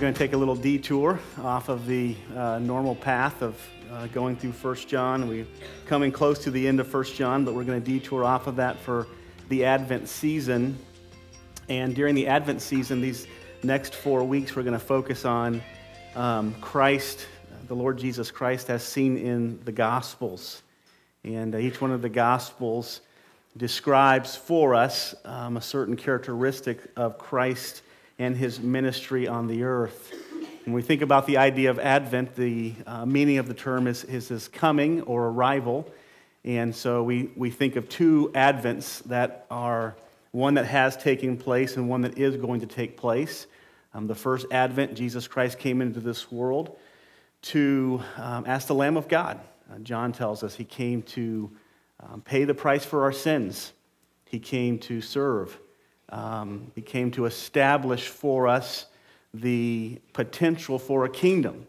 going to take a little detour off of the uh, normal path of uh, going through 1 John. We're coming close to the end of 1 John, but we're going to detour off of that for the Advent season. And during the Advent season, these next four weeks, we're going to focus on um, Christ, the Lord Jesus Christ, as seen in the Gospels. And uh, each one of the Gospels describes for us um, a certain characteristic of Christ and his ministry on the earth. When we think about the idea of Advent, the uh, meaning of the term is, is his coming or arrival. And so we, we think of two Advents that are one that has taken place and one that is going to take place. Um, the first Advent, Jesus Christ came into this world to um, ask the Lamb of God. Uh, John tells us he came to um, pay the price for our sins, he came to serve. Um, he came to establish for us the potential for a kingdom.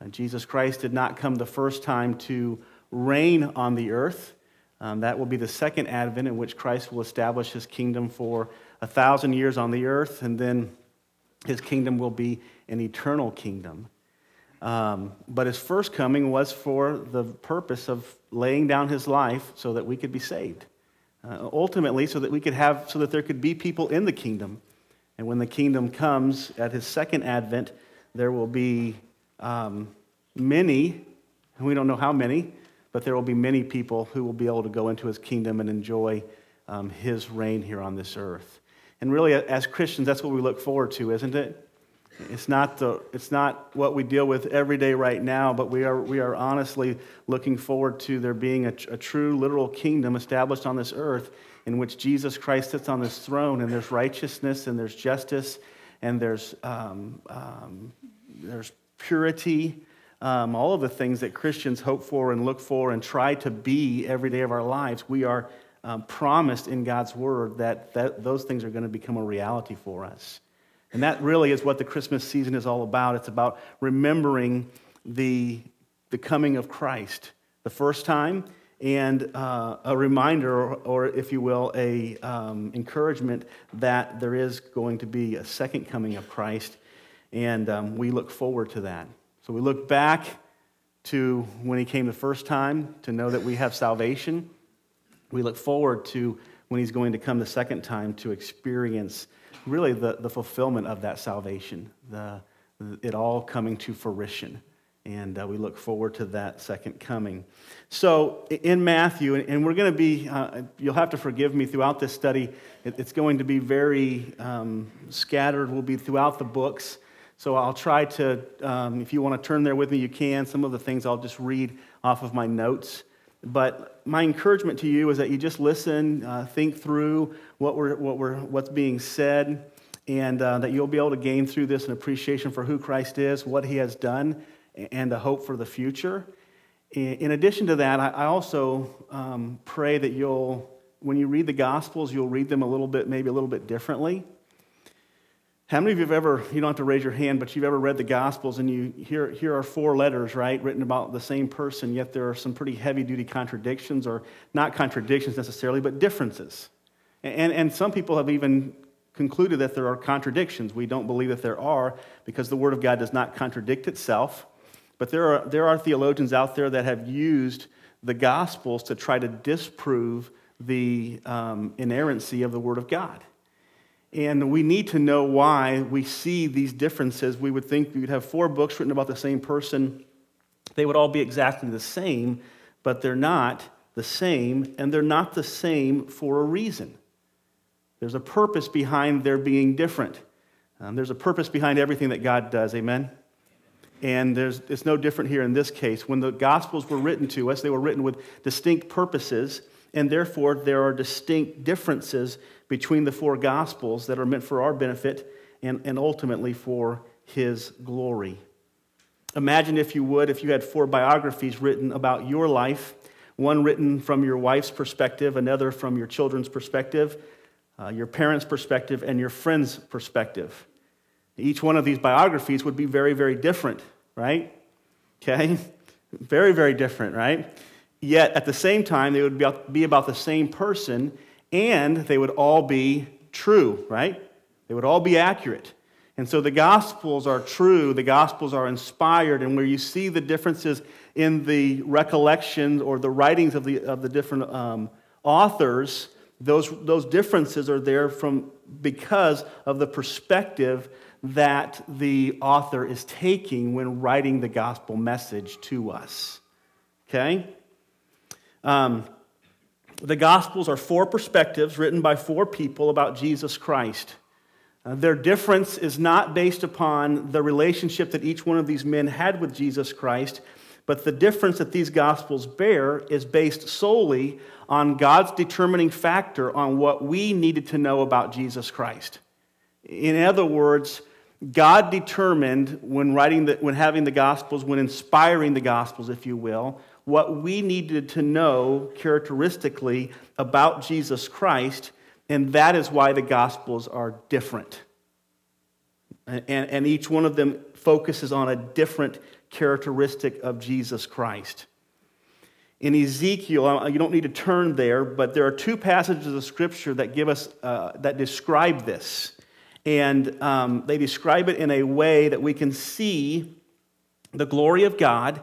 And Jesus Christ did not come the first time to reign on the earth. Um, that will be the second advent in which Christ will establish his kingdom for a thousand years on the earth, and then his kingdom will be an eternal kingdom. Um, but his first coming was for the purpose of laying down his life so that we could be saved uh, ultimately so that we could have, so that there could be people in the kingdom. And when the kingdom comes at his second advent, there will be um, many, and we don't know how many, but there will be many people who will be able to go into his kingdom and enjoy um, his reign here on this earth. And really, as Christians, that's what we look forward to, isn't it? It's not, the, it's not what we deal with every day right now, but we are, we are honestly looking forward to there being a, a true, literal kingdom established on this earth in which Jesus Christ sits on this throne, and there's righteousness, and there's justice, and there's, um, um, there's purity, um, all of the things that Christians hope for and look for and try to be every day of our lives. We are um, promised in God's word that, that those things are going to become a reality for us. And that really is what the Christmas season is all about. It's about remembering the, the coming of Christ the first time and uh, a reminder, or, or, if you will, a um, encouragement that there is going to be a second coming of Christ, and um, we look forward to that. So we look back to when he came the first time to know that we have salvation. We look forward to when he's going to come the second time to experience really the, the fulfillment of that salvation, the, it all coming to fruition. And uh, we look forward to that second coming. So, in Matthew, and we're going to be, uh, you'll have to forgive me throughout this study, it's going to be very um, scattered, will be throughout the books. So, I'll try to, um, if you want to turn there with me, you can. Some of the things I'll just read off of my notes. But my encouragement to you is that you just listen, uh, think through what we're, what we're, what's being said, and uh, that you'll be able to gain through this an appreciation for who Christ is, what he has done, and a hope for the future. In addition to that, I also um, pray that you'll, when you read the Gospels, you'll read them a little bit, maybe a little bit differently. How many of you have ever, you don't have to raise your hand, but you've ever read the Gospels and you here, here are four letters, right, written about the same person, yet there are some pretty heavy duty contradictions, or not contradictions necessarily, but differences. And, and some people have even concluded that there are contradictions. We don't believe that there are because the Word of God does not contradict itself. But there are, there are theologians out there that have used the Gospels to try to disprove the um, inerrancy of the Word of God. And we need to know why we see these differences. We would think we would have four books written about the same person. They would all be exactly the same, but they're not the same, and they're not the same for a reason. There's a purpose behind their being different. Um, there's a purpose behind everything that God does. Amen? And there's, it's no different here in this case. When the Gospels were written to us, they were written with distinct purposes, and therefore there are distinct differences between the four Gospels that are meant for our benefit and, and ultimately for His glory. Imagine, if you would, if you had four biographies written about your life one written from your wife's perspective, another from your children's perspective, uh, your parents' perspective, and your friend's perspective. Each one of these biographies would be very, very different, right? Okay? Very, very different, right? Yet at the same time, they would be about the same person and they would all be true, right? They would all be accurate. And so the Gospels are true, the Gospels are inspired, and where you see the differences in the recollections or the writings of the, of the different um, authors, those, those differences are there from, because of the perspective that the author is taking when writing the gospel message to us. Okay? Um, the Gospels are four perspectives written by four people about Jesus Christ. Uh, their difference is not based upon the relationship that each one of these men had with Jesus Christ, but the difference that these Gospels bear is based solely on God's determining factor on what we needed to know about Jesus Christ. In other words, God determined when writing the, when having the Gospels, when inspiring the Gospels, if you will, what we needed to know characteristically about Jesus Christ, and that is why the Gospels are different. And, and each one of them focuses on a different characteristic of Jesus Christ. In Ezekiel, you don't need to turn there, but there are two passages of Scripture that give us uh, that describe this, and um, they describe it in a way that we can see the glory of God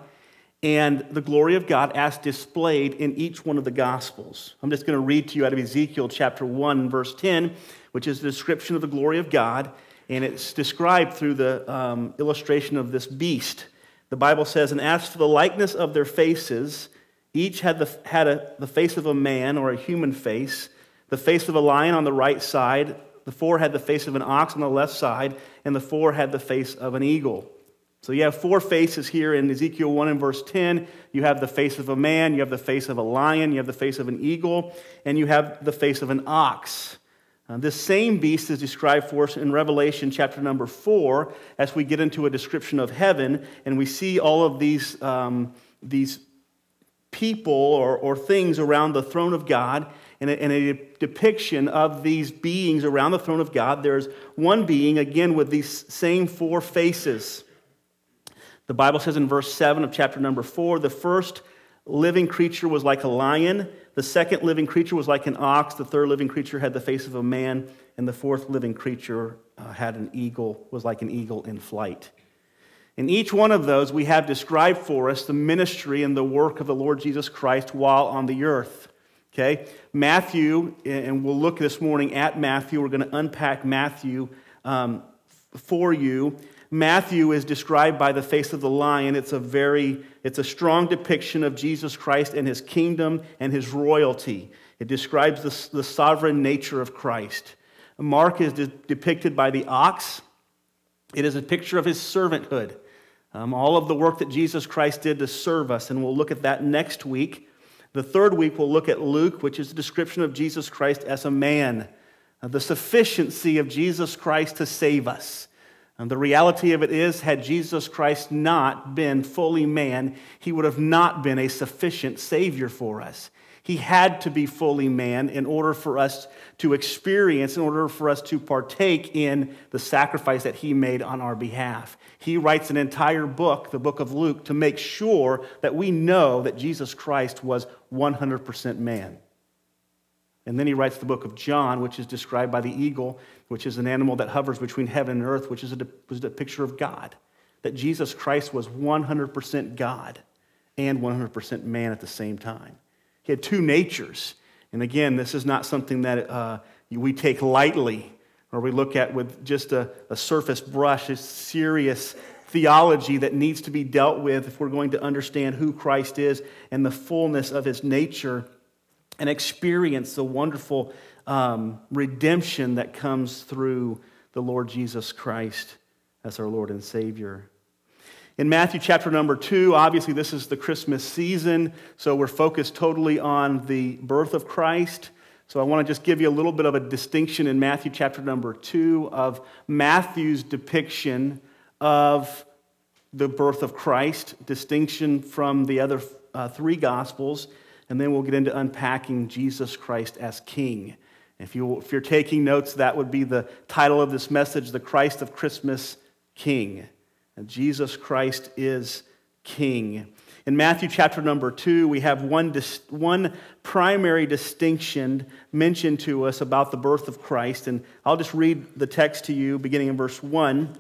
and the glory of God as displayed in each one of the Gospels. I'm just going to read to you out of Ezekiel chapter 1, verse 10, which is the description of the glory of God, and it's described through the um, illustration of this beast. The Bible says, And as for the likeness of their faces, each had, the, had a, the face of a man or a human face, the face of a lion on the right side, the four had the face of an ox on the left side, and the four had the face of an eagle. So you have four faces here in Ezekiel 1 and verse 10. You have the face of a man, you have the face of a lion, you have the face of an eagle, and you have the face of an ox. Uh, this same beast is described for us in Revelation chapter number 4 as we get into a description of heaven and we see all of these, um, these people or, or things around the throne of God and a, and a depiction of these beings around the throne of God. There's one being, again, with these same four faces. The Bible says in verse 7 of chapter number 4 the first living creature was like a lion, the second living creature was like an ox, the third living creature had the face of a man, and the fourth living creature uh, had an eagle, was like an eagle in flight. In each one of those, we have described for us the ministry and the work of the Lord Jesus Christ while on the earth. Okay? Matthew, and we'll look this morning at Matthew. We're going to unpack Matthew um, for you. Matthew is described by the face of the lion. It's a very, it's a strong depiction of Jesus Christ and his kingdom and his royalty. It describes the, the sovereign nature of Christ. Mark is de- depicted by the ox. It is a picture of his servanthood. Um, all of the work that Jesus Christ did to serve us, and we'll look at that next week. The third week, we'll look at Luke, which is a description of Jesus Christ as a man, uh, the sufficiency of Jesus Christ to save us. And the reality of it is, had Jesus Christ not been fully man, he would have not been a sufficient Savior for us. He had to be fully man in order for us to experience, in order for us to partake in the sacrifice that he made on our behalf. He writes an entire book, the book of Luke, to make sure that we know that Jesus Christ was 100% man. And then he writes the book of John, which is described by the eagle, which is an animal that hovers between heaven and earth, which is a, was a picture of God. That Jesus Christ was 100% God and 100% man at the same time. He had two natures. And again, this is not something that uh, we take lightly or we look at with just a, a surface brush. It's serious theology that needs to be dealt with if we're going to understand who Christ is and the fullness of his nature and experience the wonderful um, redemption that comes through the Lord Jesus Christ as our Lord and Savior. In Matthew chapter number two, obviously this is the Christmas season, so we're focused totally on the birth of Christ. So I want to just give you a little bit of a distinction in Matthew chapter number two of Matthew's depiction of the birth of Christ, distinction from the other uh, three gospels and then we'll get into unpacking Jesus Christ as King. If, you, if you're taking notes, that would be the title of this message The Christ of Christmas King. And Jesus Christ is King. In Matthew chapter number two, we have one, dis- one primary distinction mentioned to us about the birth of Christ. And I'll just read the text to you beginning in verse 1.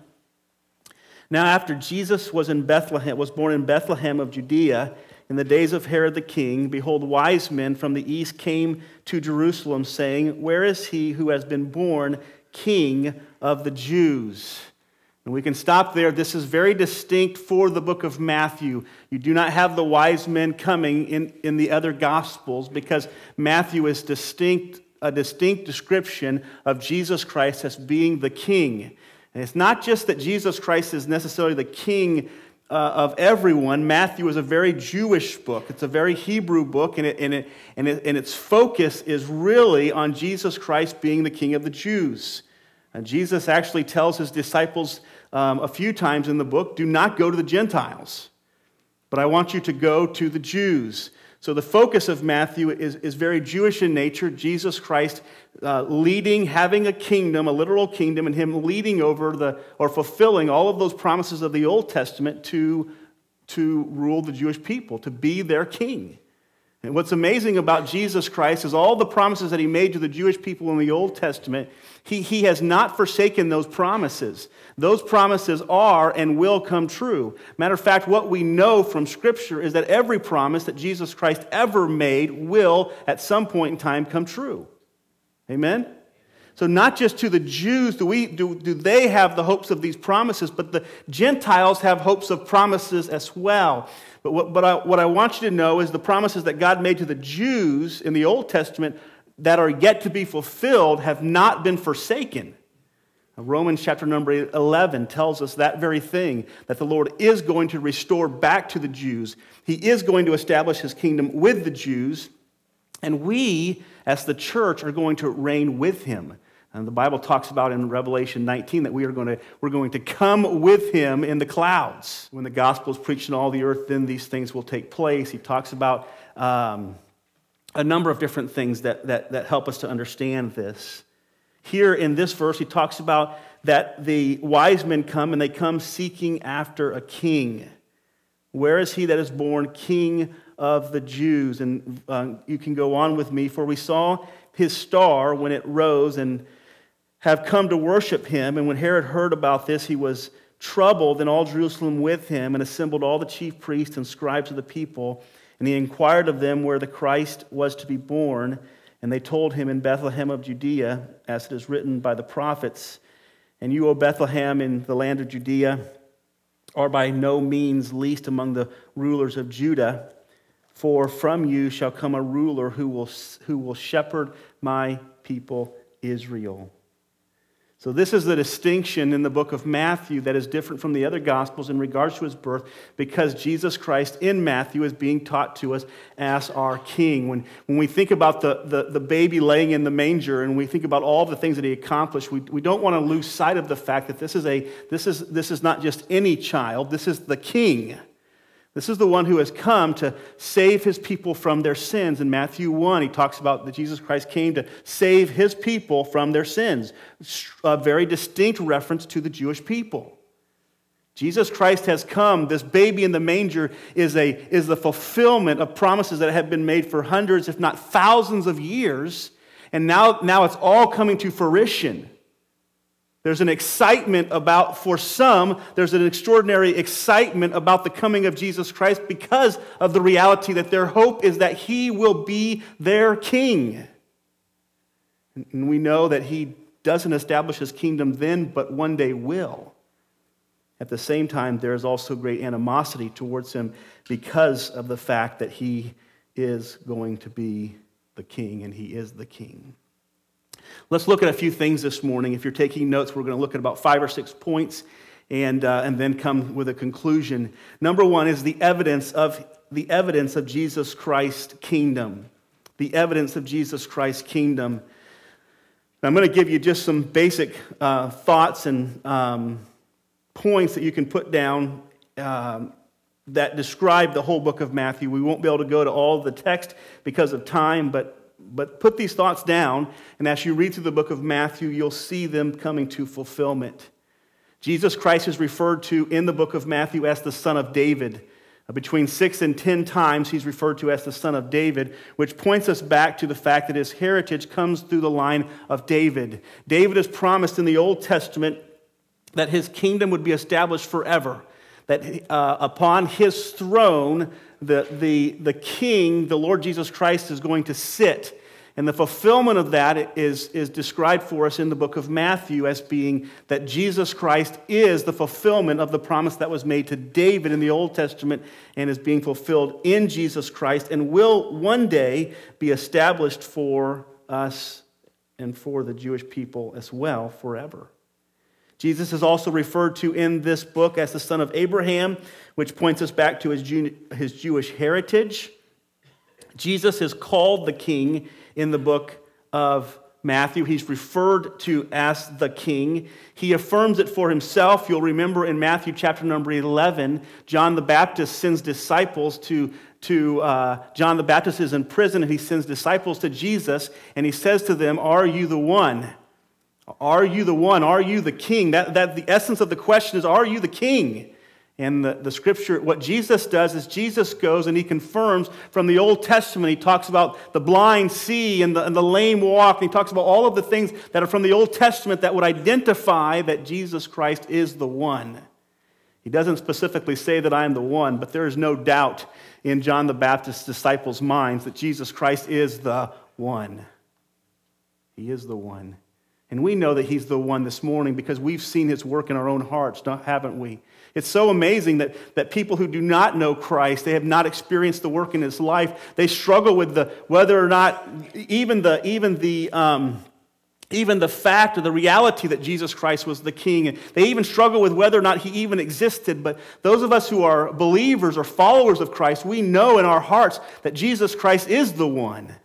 Now, after Jesus was in Bethlehem, was born in Bethlehem of Judea, in the days of Herod the king, behold, wise men from the east came to Jerusalem, saying, Where is he who has been born king of the Jews? And we can stop there. This is very distinct for the book of Matthew. You do not have the wise men coming in, in the other gospels because Matthew is distinct, a distinct description of Jesus Christ as being the king. And it's not just that Jesus Christ is necessarily the king uh, of everyone. Matthew is a very Jewish book, it's a very Hebrew book, and, it, and, it, and, it, and its focus is really on Jesus Christ being the king of the Jews. And Jesus actually tells his disciples um, a few times in the book do not go to the Gentiles, but I want you to go to the Jews. So the focus of Matthew is, is very Jewish in nature. Jesus Christ uh, leading, having a kingdom, a literal kingdom, and him leading over the, or fulfilling all of those promises of the Old Testament to, to rule the Jewish people, to be their king. And what's amazing about Jesus Christ is all the promises that he made to the Jewish people in the Old Testament, he, he has not forsaken those promises. Those promises are and will come true. Matter of fact, what we know from Scripture is that every promise that Jesus Christ ever made will, at some point in time, come true. Amen? So, not just to the Jews do, we, do, do they have the hopes of these promises, but the Gentiles have hopes of promises as well. But what, but I, what I want you to know is the promises that God made to the Jews in the Old Testament that are yet to be fulfilled have not been forsaken. Romans chapter number 11 tells us that very thing that the Lord is going to restore back to the Jews. He is going to establish his kingdom with the Jews, and we, as the church, are going to reign with him. And the Bible talks about in Revelation 19 that we are going to, we're going to come with him in the clouds. When the gospel is preached in all the earth, then these things will take place. He talks about um, a number of different things that, that, that help us to understand this. Here in this verse, he talks about that the wise men come and they come seeking after a king. Where is he that is born king of the Jews? And uh, you can go on with me, for we saw his star when it rose and have come to worship him. And when Herod heard about this, he was troubled, and all Jerusalem with him, and assembled all the chief priests and scribes of the people. And he inquired of them where the Christ was to be born. And they told him in Bethlehem of Judea, as it is written by the prophets. And you, O Bethlehem, in the land of Judea, are by no means least among the rulers of Judah, for from you shall come a ruler who will, who will shepherd my people Israel. So, this is the distinction in the book of Matthew that is different from the other gospels in regards to his birth because Jesus Christ in Matthew is being taught to us as our king. When, when we think about the, the, the baby laying in the manger and we think about all the things that he accomplished, we, we don't want to lose sight of the fact that this is, a, this, is, this is not just any child, this is the king. This is the one who has come to save his people from their sins. In Matthew 1, he talks about that Jesus Christ came to save his people from their sins. A very distinct reference to the Jewish people. Jesus Christ has come. This baby in the manger is, a, is the fulfillment of promises that have been made for hundreds, if not thousands of years. And now, now it's all coming to fruition. There's an excitement about, for some, there's an extraordinary excitement about the coming of Jesus Christ because of the reality that their hope is that he will be their king. And we know that he doesn't establish his kingdom then, but one day will. At the same time, there is also great animosity towards him because of the fact that he is going to be the king and he is the king. Let's look at a few things this morning. If you're taking notes, we're going to look at about five or six points and, uh, and then come with a conclusion. Number one is the evidence of the evidence of Jesus Christ's kingdom. The evidence of Jesus Christ's kingdom. I'm going to give you just some basic uh, thoughts and um, points that you can put down um, that describe the whole book of Matthew. We won't be able to go to all the text because of time, but but put these thoughts down, and as you read through the book of Matthew, you'll see them coming to fulfillment. Jesus Christ is referred to in the book of Matthew as the Son of David. Between six and ten times, he's referred to as the son of David, which points us back to the fact that his heritage comes through the line of David. David is promised in the Old Testament that his kingdom would be established forever, that uh, upon his throne, the, the, the king, the Lord Jesus Christ, is going to sit and the fulfillment of that is, is described for us in the book of Matthew as being that Jesus Christ is the fulfillment of the promise that was made to David in the Old Testament and is being fulfilled in Jesus Christ and will one day be established for us and for the Jewish people as well forever. Jesus is also referred to in this book as the son of Abraham, which points us back to his, Jew- his Jewish heritage. Jesus is called the king in the book of Matthew. He's referred to as the king. He affirms it for himself. You'll remember in Matthew chapter number 11, John the Baptist sends disciples to, to uh, John the Baptist is in prison, and he sends disciples to Jesus, and he says to them, Are you the one? Are you the one? Are you the king? That, that the essence of the question is, Are you the king? And the, the scripture, what Jesus does is Jesus goes and he confirms from the Old Testament. He talks about the blind see and the, and the lame walk. And he talks about all of the things that are from the Old Testament that would identify that Jesus Christ is the one. He doesn't specifically say that I am the one, but there is no doubt in John the Baptist's disciples' minds that Jesus Christ is the one. He is the one. And we know that he's the one this morning because we've seen his work in our own hearts, haven't we? It's so amazing that, that people who do not know Christ, they have not experienced the work in his life, they struggle with the whether or not even the even the um, even the fact or the reality that Jesus Christ was the king. They even struggle with whether or not he even existed. But those of us who are believers or followers of Christ, we know in our hearts that Jesus Christ is the one.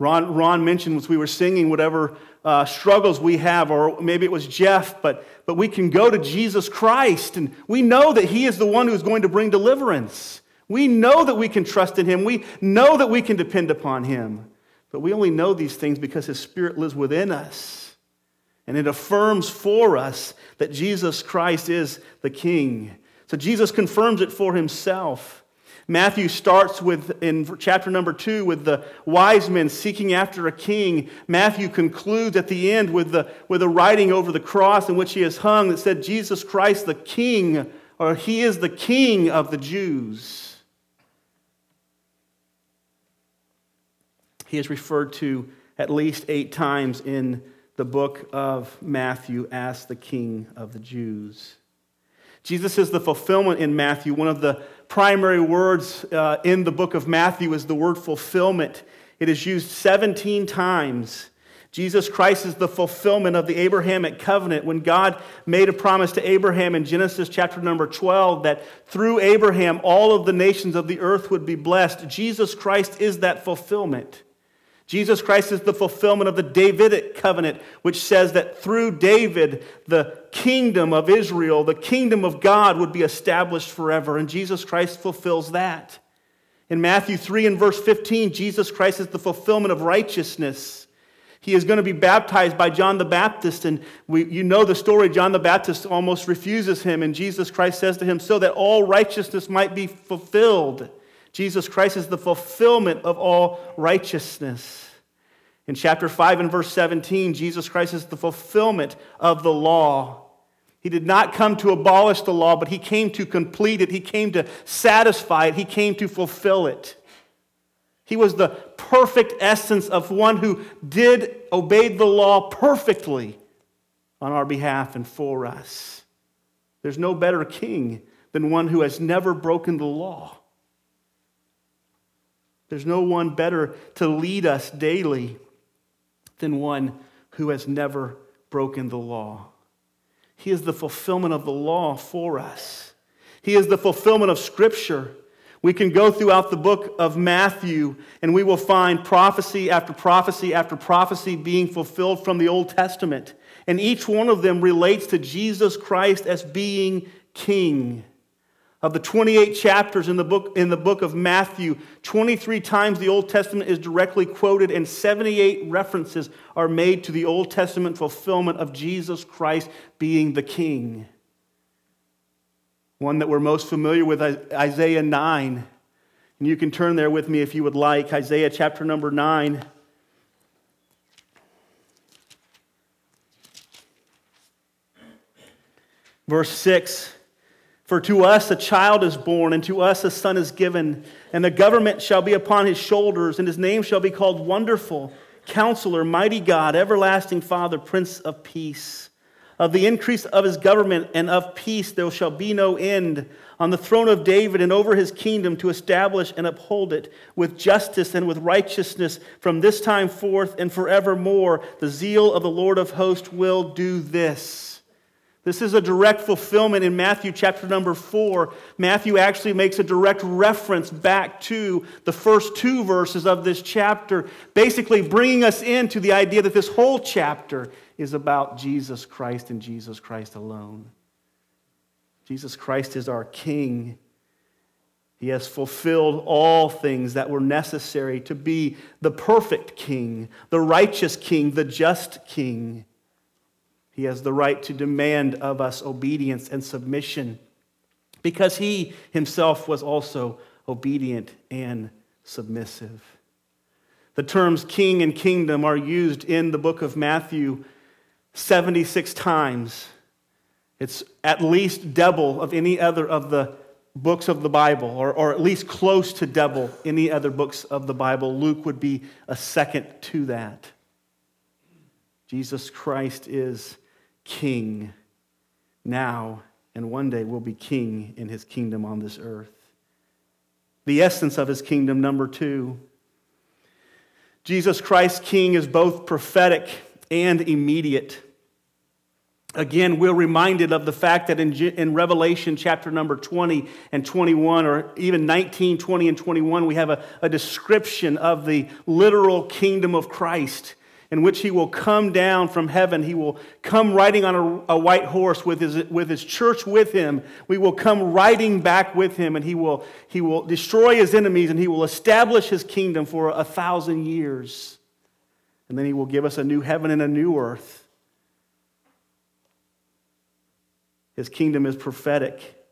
Ron, Ron mentioned as we were singing whatever uh, struggles we have, or maybe it was Jeff, but, but we can go to Jesus Christ and we know that He is the one who's going to bring deliverance. We know that we can trust in Him. We know that we can depend upon Him. But we only know these things because His Spirit lives within us. And it affirms for us that Jesus Christ is the King. So Jesus confirms it for Himself. Matthew starts with, in chapter number two, with the wise men seeking after a king. Matthew concludes at the end with the, with the writing over the cross in which he is hung that said, Jesus Christ, the king, or he is the king of the Jews. He is referred to at least eight times in the book of Matthew as the king of the Jews. Jesus is the fulfillment in Matthew. One of the primary words uh, in the book of Matthew is the word fulfillment. It is used 17 times. Jesus Christ is the fulfillment of the Abrahamic covenant. When God made a promise to Abraham in Genesis chapter number 12 that through Abraham all of the nations of the earth would be blessed, Jesus Christ is that fulfillment. Jesus Christ is the fulfillment of the Davidic covenant, which says that through David, the kingdom of Israel, the kingdom of God would be established forever. And Jesus Christ fulfills that. In Matthew 3 and verse 15, Jesus Christ is the fulfillment of righteousness. He is going to be baptized by John the Baptist, and we, you know the story. John the Baptist almost refuses him, and Jesus Christ says to him, So that all righteousness might be fulfilled. Jesus Christ is the fulfillment of all righteousness. In chapter 5 and verse 17, Jesus Christ is the fulfillment of the law. He did not come to abolish the law, but he came to complete it. He came to satisfy it. He came to fulfill it. He was the perfect essence of one who did obey the law perfectly on our behalf and for us. There's no better king than one who has never broken the law. There's no one better to lead us daily than one who has never broken the law. He is the fulfillment of the law for us, He is the fulfillment of Scripture. We can go throughout the book of Matthew and we will find prophecy after prophecy after prophecy being fulfilled from the Old Testament. And each one of them relates to Jesus Christ as being king. Of the 28 chapters in the book, in the book of Matthew, 23 times the Old Testament is directly quoted, and 78 references are made to the Old Testament fulfillment of Jesus Christ being the King. one that we're most familiar with, Isaiah 9. And you can turn there with me if you would like. Isaiah chapter number 9. Verse 6 For to us a child is born, and to us a son is given, and the government shall be upon his shoulders, and his name shall be called Wonderful, Counselor, Mighty God, Everlasting Father, Prince of Peace. Of the increase of his government and of peace there shall be no end on the throne of David and over his kingdom to establish and uphold it with justice and with righteousness from this time forth and forevermore. The zeal of the Lord of hosts will do this. This is a direct fulfillment in Matthew chapter number four. Matthew actually makes a direct reference back to the first two verses of this chapter, basically bringing us into the idea that this whole chapter is about Jesus Christ and Jesus Christ alone. Jesus Christ is our King. He has fulfilled all things that were necessary to be the perfect King, the righteous King, the just King. He has the right to demand of us obedience and submission because he himself was also obedient and submissive. The terms king and kingdom are used in the book of Matthew 76 times. It's at least double of any other of the books of the Bible, or, or at least close to double any other books of the Bible. Luke would be a second to that. Jesus Christ is king now and one day will be king in his kingdom on this earth. The essence of his kingdom, number two. Jesus Christ, King, is both prophetic and immediate. Again, we're reminded of the fact that in, in Revelation chapter number 20 and 21, or even 19, 20, and 21, we have a, a description of the literal kingdom of Christ in which he will come down from heaven. He will come riding on a, a, white horse with his, with his church with him. We will come riding back with him, and he will, he will destroy his enemies, and he will establish his kingdom for a thousand years. And then he will give us a new heaven and a new earth. His kingdom is prophetic.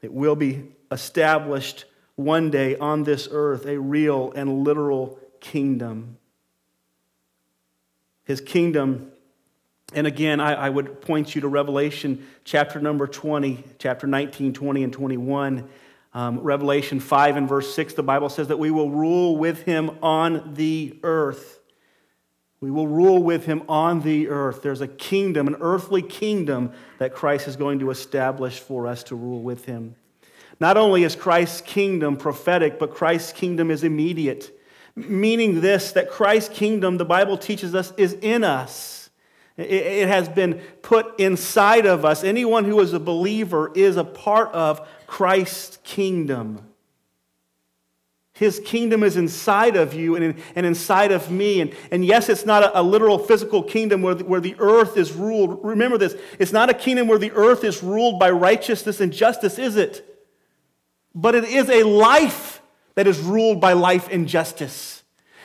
It will be established one day on this earth, a real and literal kingdom his kingdom. And again, I, I, would point you to Revelation chapter number 20, chapter 19, 20, and 21. Um, Revelation 5 and verse 6, the Bible says that we will rule with him on the earth. We will rule with him on the earth. There's a kingdom, an earthly kingdom that Christ is going to establish for us to rule with him. Not only is Christ's kingdom prophetic, but Christ's kingdom is immediate meaning this that Christ's kingdom, the Bible teaches us, is in us. It has been put inside of us. Anyone who is a believer is a part of Christ's kingdom. His kingdom is inside of you and, and inside of me. And, and yes, it's not a, a literal physical kingdom where the, where the earth is ruled. Remember this it's not a kingdom where the earth is ruled by righteousness and justice, is it? But it is a life that is ruled by life and justice.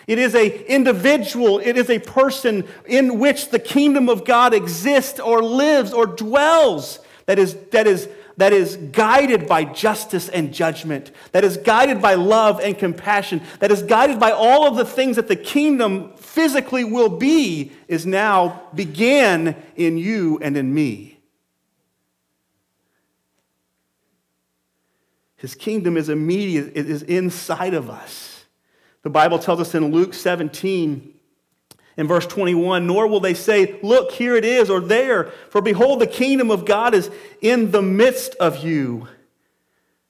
It is a individual, it is a person in which the kingdom of God exists or lives or dwells that is, that is, that is guided by justice and judgment, that is guided by love and compassion, that is guided by all of the things that the kingdom physically will be, is now began in you and in me. His kingdom is immediate, it is inside of us. The Bible tells us in Luke 17, in verse 21, nor will they say, Look, here it is, or there, for behold, the kingdom of God is in the midst of you.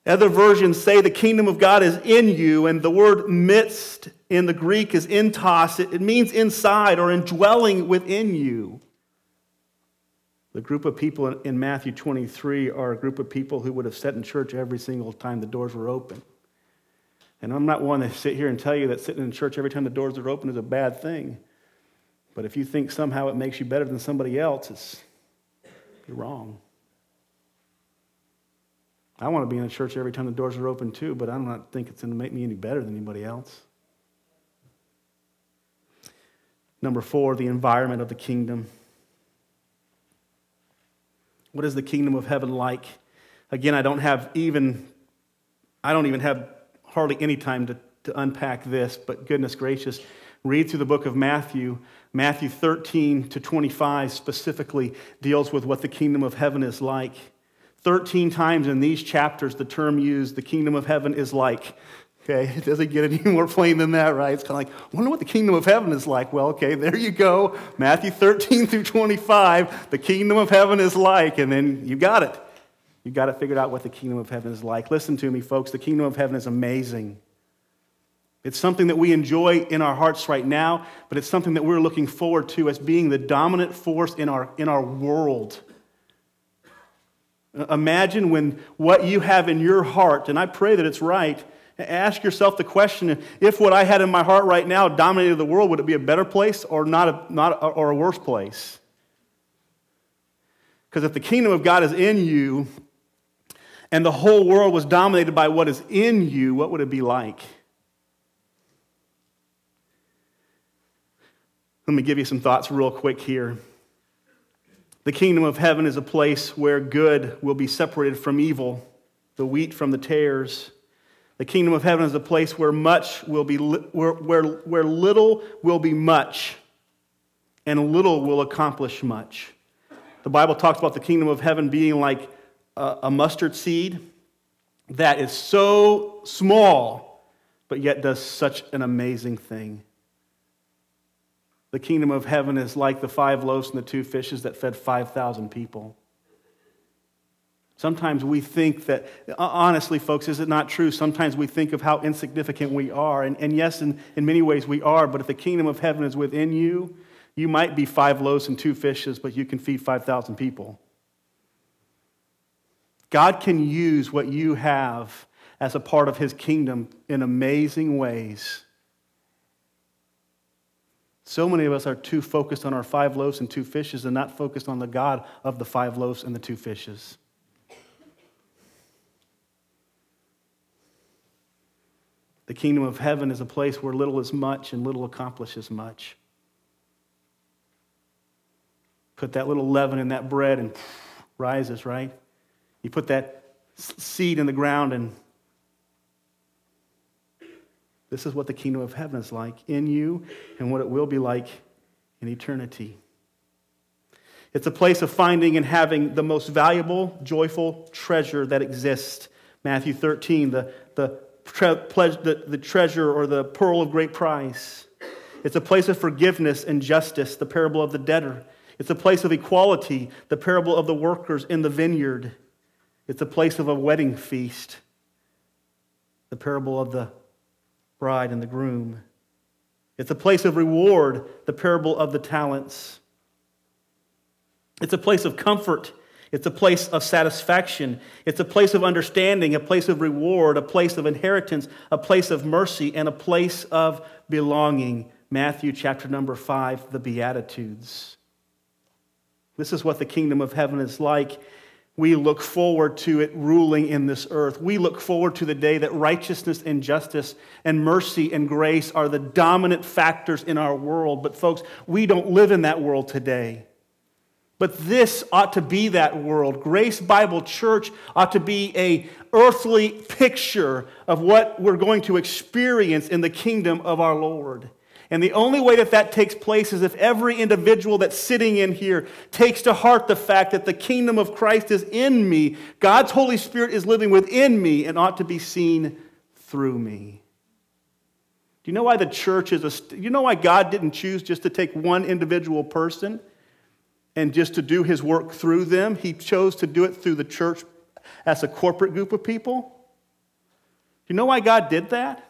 Other versions say the kingdom of God is in you, and the word midst in the Greek is entos. It means inside or indwelling within you. The group of people in Matthew 23 are a group of people who would have sat in church every single time the doors were open. And I'm not one to sit here and tell you that sitting in church every time the doors are open is a bad thing. But if you think somehow it makes you better than somebody else, it's, you're wrong. I want to be in a church every time the doors are open too, but I do not think it's going to make me any better than anybody else. Number four, the environment of the kingdom. What is the kingdom of heaven like? Again, I don't have even, I don't even have hardly any time to, to unpack this, but goodness gracious, read through the book of Matthew. Matthew 13 to 25 specifically deals with what the kingdom of heaven is like. 13 times in these chapters, the term used, the kingdom of heaven is like. Okay, it doesn't get any more plain than that, right? It's kind of like, I wonder what the kingdom of heaven is like. Well, okay, there you go. Matthew 13 through 25, the kingdom of heaven is like, and then you got it. You got it figured out what the kingdom of heaven is like. Listen to me, folks. The kingdom of heaven is amazing. It's something that we enjoy in our hearts right now, but it's something that we're looking forward to as being the dominant force in our, in our world. Imagine when what you have in your heart, and I pray that it's right, ask yourself the question if what I had in my heart right now dominated the world, would it be a better place or, not a, not a, or a worse place? Because if the kingdom of God is in you and the whole world was dominated by what is in you, what would it be like? Let me give you some thoughts real quick here. The kingdom of heaven is a place where good will be separated from evil, the wheat from the tares. The kingdom of heaven is a place where much will be where, where, where little will be much, and little will accomplish much. The Bible talks about the kingdom of heaven being like a, a mustard seed that is so small, but yet does such an amazing thing. The kingdom of heaven is like the five loaves and the two fishes that fed 5,000 people. Sometimes we think that, uh, honestly, folks, is it not true? Sometimes we think of how insignificant we are. And, and yes, in, in many ways we are, but if the kingdom of heaven is within you, you might be five loaves and two fishes, but you can feed 5,000 people. God can use what you have as a part of his kingdom in amazing ways. So many of us are too focused on our five loaves and two fishes and not focused on the God of the five loaves and the two fishes. The kingdom of heaven is a place where little is much and little accomplishes much. Put that little leaven in that bread and rises, right? You put that seed in the ground and this is what the kingdom of heaven is like in you and what it will be like in eternity. It's a place of finding and having the most valuable, joyful treasure that exists. Matthew 13, the, the, tre- the, the treasure or the pearl of great price. It's a place of forgiveness and justice, the parable of the debtor. It's a place of equality, the parable of the workers in the vineyard. It's a place of a wedding feast, the parable of the bride and the groom. It's a place of reward, the parable of the talents. It's a place of comfort. It's a place of satisfaction. It's a place of understanding, a place of reward, a place of inheritance, a place of mercy, and a place of belonging. Matthew chapter number five, the Beatitudes. This is what the kingdom of heaven is like we look forward to it ruling in this earth. We look forward to the day that righteousness and justice and mercy and grace are the dominant factors in our world. But, folks, we don't live in that world today. But this ought to be that world. Grace Bible Church ought to be a earthly picture of what we're going to experience in the kingdom of our Lord. And the only way that that takes place is if every individual that's sitting in here takes to heart the fact that the kingdom of Christ is in me, God's Holy Spirit is living within me, and ought to be seen through me. Do you know why the church is a. You know why God didn't choose just to take one individual person and just to do his work through them? He chose to do it through the church as a corporate group of people. Do you know why God did that?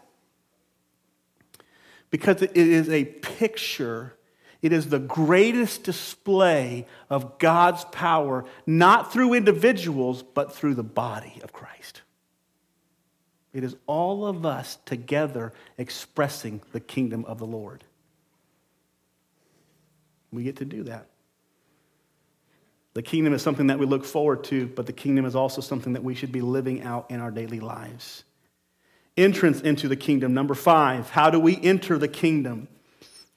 because it is a picture. It is the greatest display of God's power, not through individuals, but through the body of Christ. It is all of us together expressing the kingdom of the Lord. We get to do that. The kingdom is something that we look forward to, but the kingdom is also something that we should be living out in our daily lives entrance into the kingdom. Number five, how do we enter the kingdom?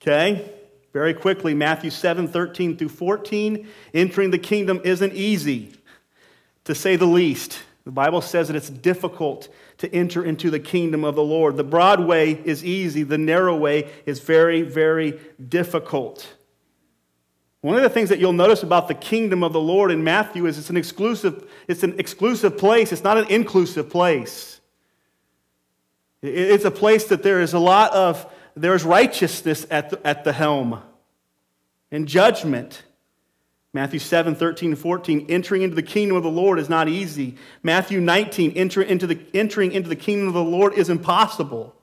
Okay, very quickly, Matthew 7 13 through 14. Entering the kingdom isn't easy, to say the least. The Bible says that it's difficult to enter into the kingdom of the Lord. The broad way is easy, the narrow way is very, very difficult. One of the things that you'll notice about the kingdom of the Lord in Matthew is it's an exclusive, it's an exclusive place, it's not an inclusive place. It's a place that there is a lot of, there's righteousness at the, at the helm and judgment. Matthew 7, 13, 14, entering into the kingdom of the Lord is not easy. Matthew 19, enter into the, entering into the kingdom of the Lord is impossible.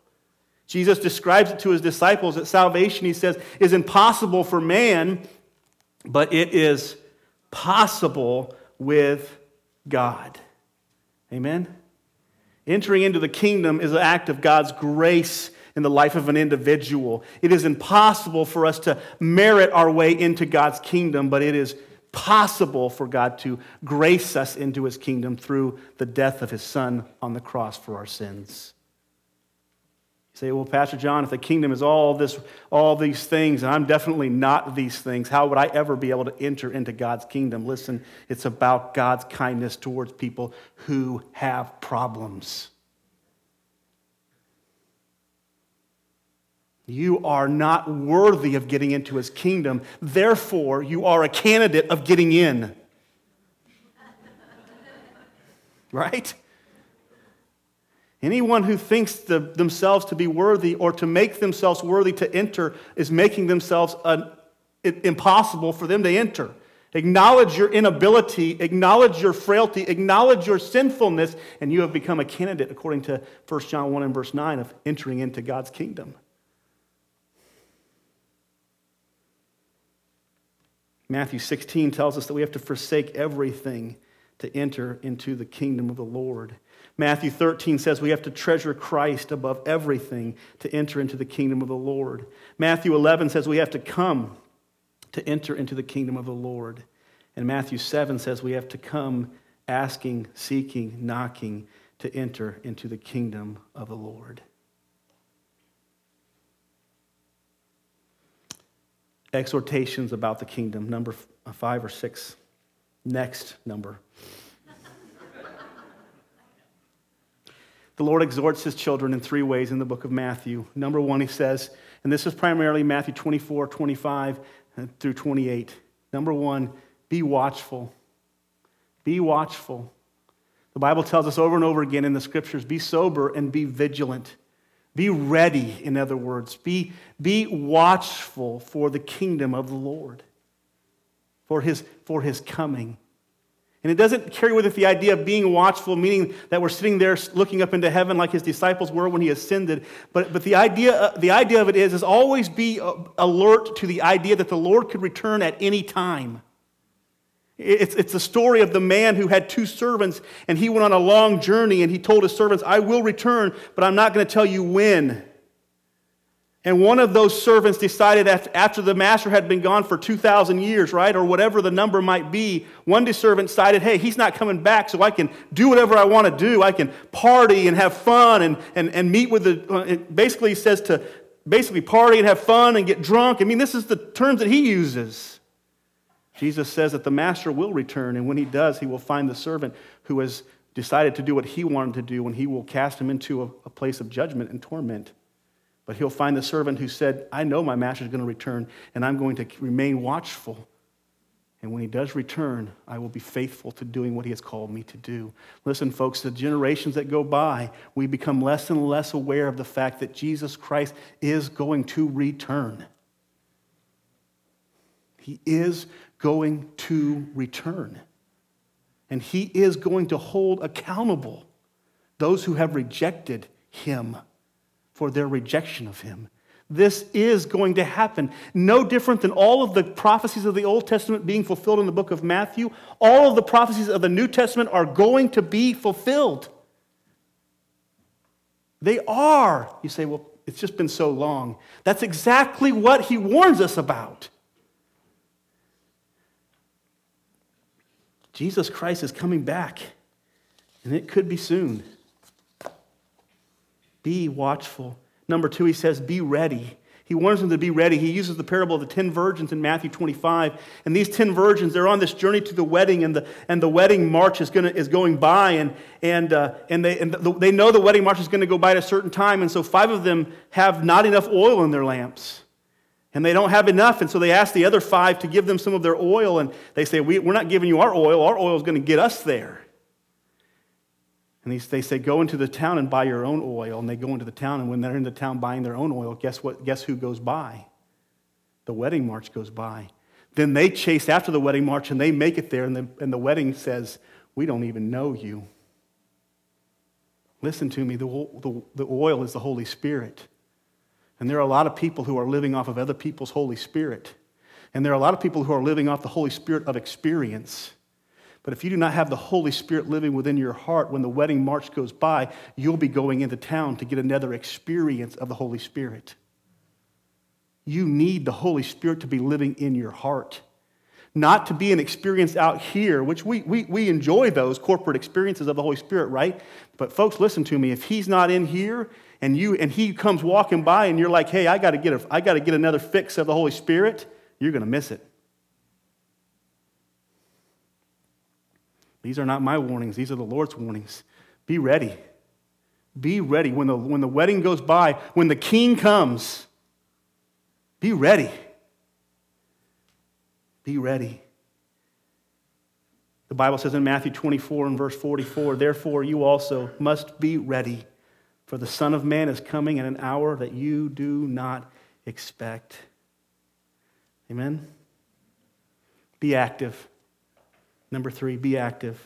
Jesus describes it to his disciples that salvation, he says, is impossible for man, but it is possible with God. Amen? Entering into the kingdom is an act of God's grace in the life of an individual. It is impossible for us to merit our way into God's kingdom, but it is possible for God to grace us into his kingdom through the death of his son on the cross for our sins. Say, well, Pastor John, if the kingdom is all this, all these things, and I'm definitely not these things, how would I ever be able to enter into God's kingdom? Listen, it's about God's kindness towards people who have problems. You are not worthy of getting into his kingdom. Therefore, you are a candidate of getting in. right? Anyone who thinks the, themselves to be worthy or to make themselves worthy to enter is making themselves an, impossible for them to enter. Acknowledge your inability, acknowledge your frailty, acknowledge your sinfulness, and you have become a candidate, according to 1 John 1 and verse 9, of entering into God's kingdom. Matthew 16 tells us that we have to forsake everything to enter into the kingdom of the Lord. Matthew 13 says we have to treasure Christ above everything to enter into the kingdom of the Lord. Matthew 11 says we have to come to enter into the kingdom of the Lord. And Matthew 7 says we have to come asking, seeking, knocking to enter into the kingdom of the Lord. Exhortations about the kingdom, number uh, five or six. Next number. The Lord exhorts his children in three ways in the book of Matthew. Number one, he says, and this is primarily Matthew 24, 25 uh, through 28. Number one, be watchful. Be watchful. The Bible tells us over and over again in the scriptures be sober and be vigilant. Be ready, in other words. Be, be watchful for the kingdom of the Lord, for his, for his coming. And it doesn't carry with it the idea of being watchful, meaning that we're sitting there looking up into heaven like his disciples were when he ascended. But, but the, idea, uh, the idea of it is, is always be uh, alert to the idea that the Lord could return at any time. It's, it's the story of the man who had two servants and he went on a long journey and he told his servants, I will return, but I'm not going to tell you when. And one of those servants decided after the master had been gone for 2,000 years, right, or whatever the number might be, one servant decided, hey, he's not coming back, so I can do whatever I want to do. I can party and have fun and, and, and meet with the. Uh, basically says to basically party and have fun and get drunk. I mean, this is the terms that he uses. Jesus says that the master will return, and when he does, he will find the servant who has decided to do what he wanted to do, and he will cast him into a, a place of judgment and torment. But he'll find the servant who said, I know my master is going to return, and I'm going to remain watchful. And when he does return, I will be faithful to doing what he has called me to do. Listen, folks, the generations that go by, we become less and less aware of the fact that Jesus Christ is going to return. He is going to return. And he is going to hold accountable those who have rejected him for their rejection of him. This is going to happen. No different than all of the prophecies of the Old Testament being fulfilled in the book of Matthew. All of the prophecies of the New Testament are going to be fulfilled. They are. You say, well, it's just been so long. That's exactly what he warns us about. Jesus Christ is coming back, and it could be soon. Be watchful. Number two, he says, be ready. He warns them to be ready. He uses the parable of the 10 virgins in Matthew 25. And these 10 virgins, they're on this journey to the wedding, and the, and the wedding march is, gonna, is going by. And, and, uh, and, they, and the, they know the wedding march is going to go by at a certain time. And so five of them have not enough oil in their lamps. And they don't have enough. And so they ask the other five to give them some of their oil. And they say, we, We're not giving you our oil. Our oil is going to get us there. And they say, Go into the town and buy your own oil. And they go into the town, and when they're in the town buying their own oil, guess what? Guess who goes by? The wedding march goes by. Then they chase after the wedding march and they make it there, and the, and the wedding says, We don't even know you. Listen to me, the, the, the oil is the Holy Spirit. And there are a lot of people who are living off of other people's Holy Spirit. And there are a lot of people who are living off the Holy Spirit of experience. But if you do not have the Holy Spirit living within your heart when the wedding march goes by, you'll be going into town to get another experience of the Holy Spirit. You need the Holy Spirit to be living in your heart, not to be an experience out here, which we, we, we enjoy those corporate experiences of the Holy Spirit, right? But folks, listen to me. If He's not in here and, you, and He comes walking by and you're like, hey, I got to get, a, I got to get another fix of the Holy Spirit, you're going to miss it. These are not my warnings, these are the Lord's warnings. Be ready. Be ready. When the, when the wedding goes by, when the king comes, be ready. Be ready. The Bible says in Matthew 24 and verse 44, therefore you also must be ready, for the Son of Man is coming at an hour that you do not expect. Amen? Be active. Number three, be active.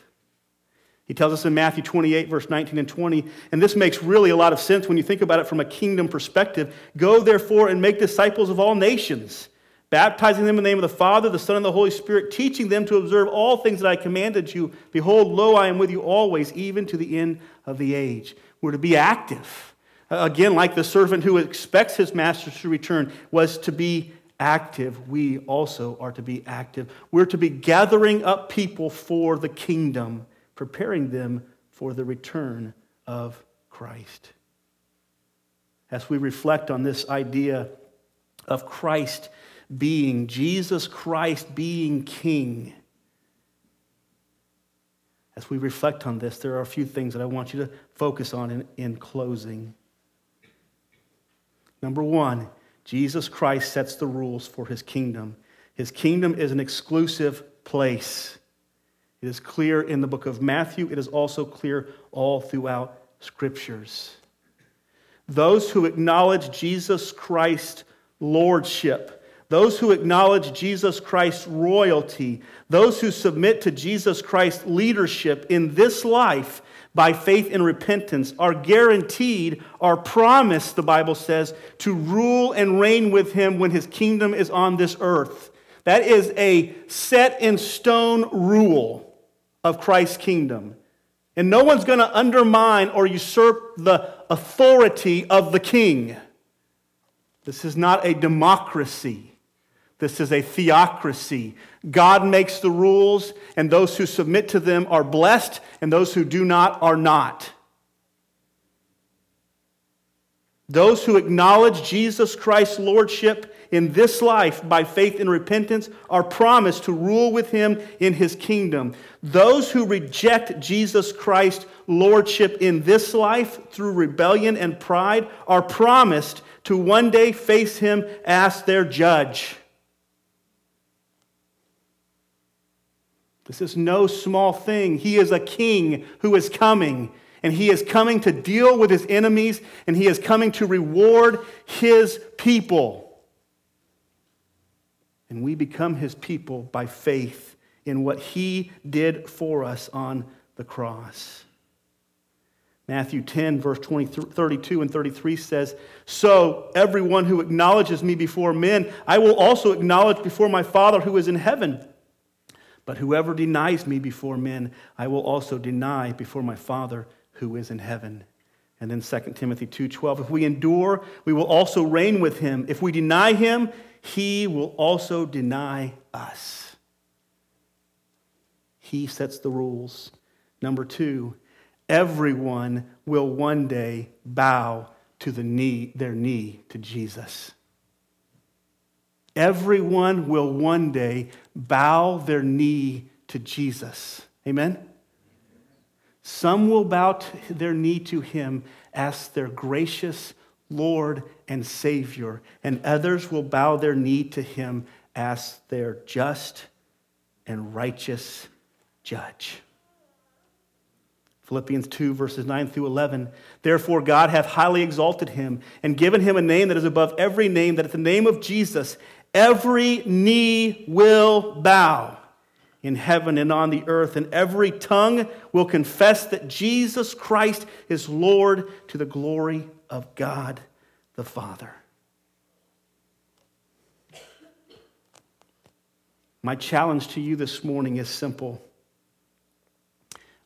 He tells us in Matthew 28, verse 19 and 20, and this makes really a lot of sense when you think about it from a kingdom perspective. Go therefore and make disciples of all nations, baptizing them in the name of the Father, the Son, and the Holy Spirit, teaching them to observe all things that I commanded you. Behold, lo, I am with you always, even to the end of the age. We're to be active. Again, like the servant who expects his master to return, was to be active, we also are to be active. We're to be gathering up people for the kingdom, preparing them for the return of Christ. As we reflect on this idea of Christ being, Jesus Christ being King, as we reflect on this, there are a few things that I want you to focus on in, in closing. Number one, Jesus Christ sets the rules for his kingdom. His kingdom is an exclusive place. It is clear in the book of Matthew, it is also clear all throughout scriptures. Those who acknowledge Jesus Christ's lordship, those who acknowledge Jesus Christ's royalty, those who submit to Jesus Christ's leadership in this life by faith and repentance are guaranteed, are promised, the Bible says, to rule and reign with him when his kingdom is on this earth. That is a set in stone rule of Christ's kingdom. And no one's going to undermine or usurp the authority of the king. This is not a democracy. This is a theocracy. God makes the rules, and those who submit to them are blessed, and those who do not are not. Those who acknowledge Jesus Christ's lordship in this life by faith and repentance are promised to rule with him in his kingdom. Those who reject Jesus Christ's lordship in this life through rebellion and pride are promised to one day face him as their judge. This is no small thing. He is a king who is coming, and he is coming to deal with his enemies, and he is coming to reward his people. And we become his people by faith in what he did for us on the cross. Matthew 10, verse 20, 32 and 33 says, So everyone who acknowledges me before men, I will also acknowledge before my Father who is in heaven. But whoever denies me before men, I will also deny before my Father who is in heaven. And then 2 Timothy 2:12, if we endure, we will also reign with him. If we deny him, he will also deny us. He sets the rules. Number 2, everyone will one day bow to the knee, their knee to Jesus. Everyone will one day bow their knee to Jesus. Amen? Some will bow their knee to him as their gracious Lord and Savior, and others will bow their knee to him as their just and righteous judge. Philippians 2, verses 9 through 11. Therefore, God hath highly exalted him and given him a name that is above every name, that at the name of Jesus every knee will bow in heaven and on the earth, and every tongue will confess that Jesus Christ is Lord to the glory of God the Father. My challenge to you this morning is simple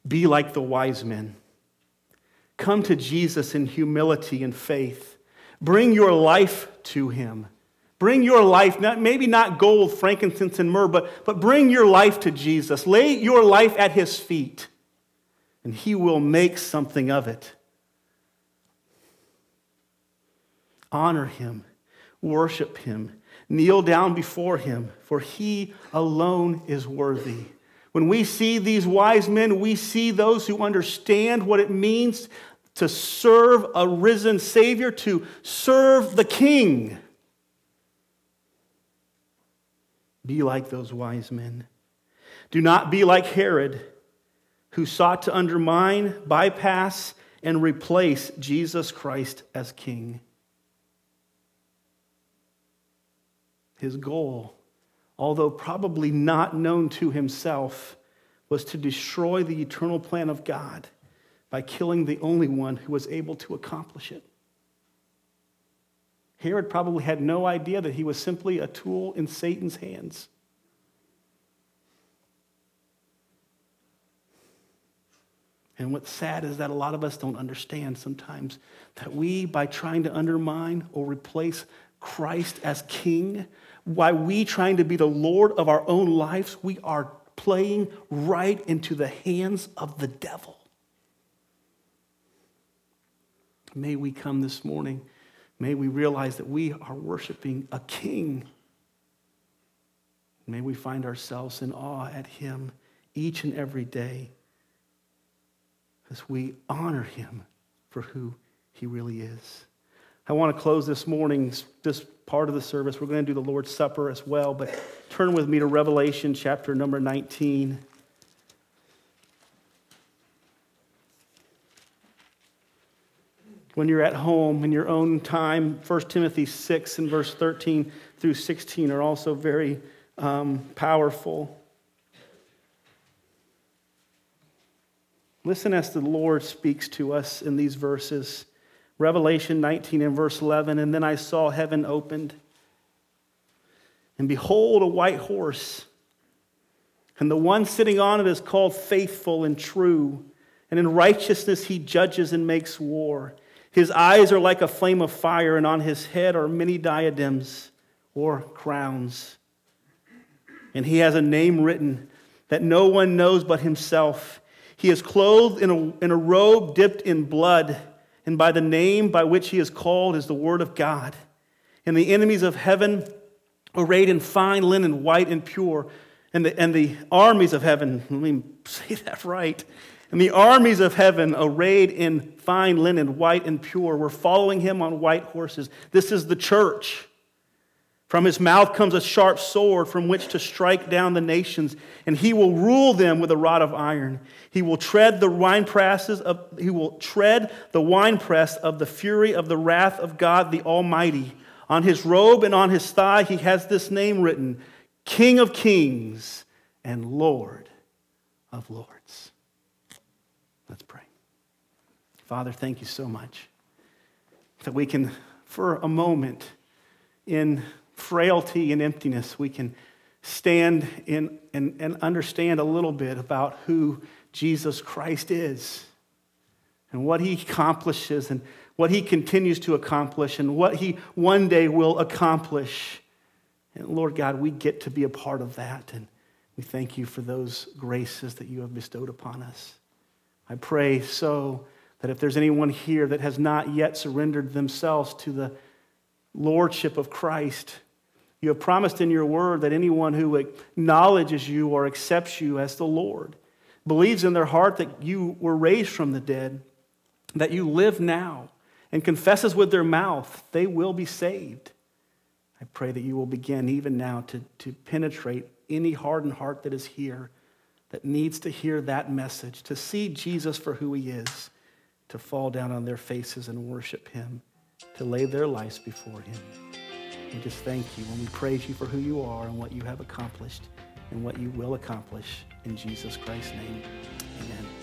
be like the wise men. Come to Jesus in humility and faith. Bring your life to him. Bring your life, not, maybe not gold, frankincense, and myrrh, but, but bring your life to Jesus. Lay your life at his feet, and he will make something of it. Honor him, worship him, kneel down before him, for he alone is worthy. When we see these wise men, we see those who understand what it means to serve a risen Savior, to serve the King. Be like those wise men. Do not be like Herod, who sought to undermine, bypass, and replace Jesus Christ as king. His goal, although probably not known to himself, was to destroy the eternal plan of God by killing the only one who was able to accomplish it. Herod probably had no idea that he was simply a tool in Satan's hands. And what's sad is that a lot of us don't understand sometimes that we, by trying to undermine or replace Christ as king, by we trying to be the Lord of our own lives, we are playing right into the hands of the devil. May we come this morning May we realize that we are worshiping a king. May we find ourselves in awe at him each and every day as we honor him for who he really is. I want to close this morning, this part of the service. We're going to do the Lord's Supper as well, but turn with me to Revelation chapter number 19. When you're at home in your own time. 1 Timothy 6 and verse 13 through 16 are also very um, powerful. Listen as the Lord speaks to us in these verses. Revelation 19 and verse 11. And then I saw heaven opened, and behold, a white horse. And the one sitting on it is called faithful and true. And in righteousness he judges and makes war. His eyes are like a flame of fire, and on his head are many diadems or crowns. And he has a name written that no one knows but himself. He is clothed in a, in a robe dipped in blood, and by the name by which he is called is the Word of God. And the enemies of heaven, arrayed in fine linen, white and pure, and the, and the armies of heaven, let me say that right, and the armies of heaven, arrayed in fine linen, white and pure, were following him on white horses. This is the church. From his mouth comes a sharp sword from which to strike down the nations, and he will rule them with a rod of iron. He will tread the winepresses of he will tread the winepress of the fury of the wrath of God the Almighty. On his robe and on his thigh he has this name written: King of Kings and Lord of Lords. Let's pray. Father, thank you so much that we can, for a moment, in frailty and emptiness, we can stand in and, and understand a little bit about who Jesus Christ is and what he accomplishes and what he continues to accomplish and what he one day will accomplish. And Lord God, we get to be a part of that. And we thank you for those graces that you have bestowed upon us. I pray so that if there's anyone here that has not yet surrendered themselves to the lordship of Christ, You have promised in your word that anyone who acknowledges you or accepts you as the Lord, believes in their heart that you were raised from the dead, that you live now, and confesses with their mouth, they will be saved. I pray that you will begin even now to, to penetrate any hardened heart that is here that needs to hear that message, to see Jesus for who he is, to fall down on their faces and worship him, to lay their lives before him. We just thank you and we praise you for who you are and what you have accomplished and what you will accomplish. In Jesus Christ's name, amen.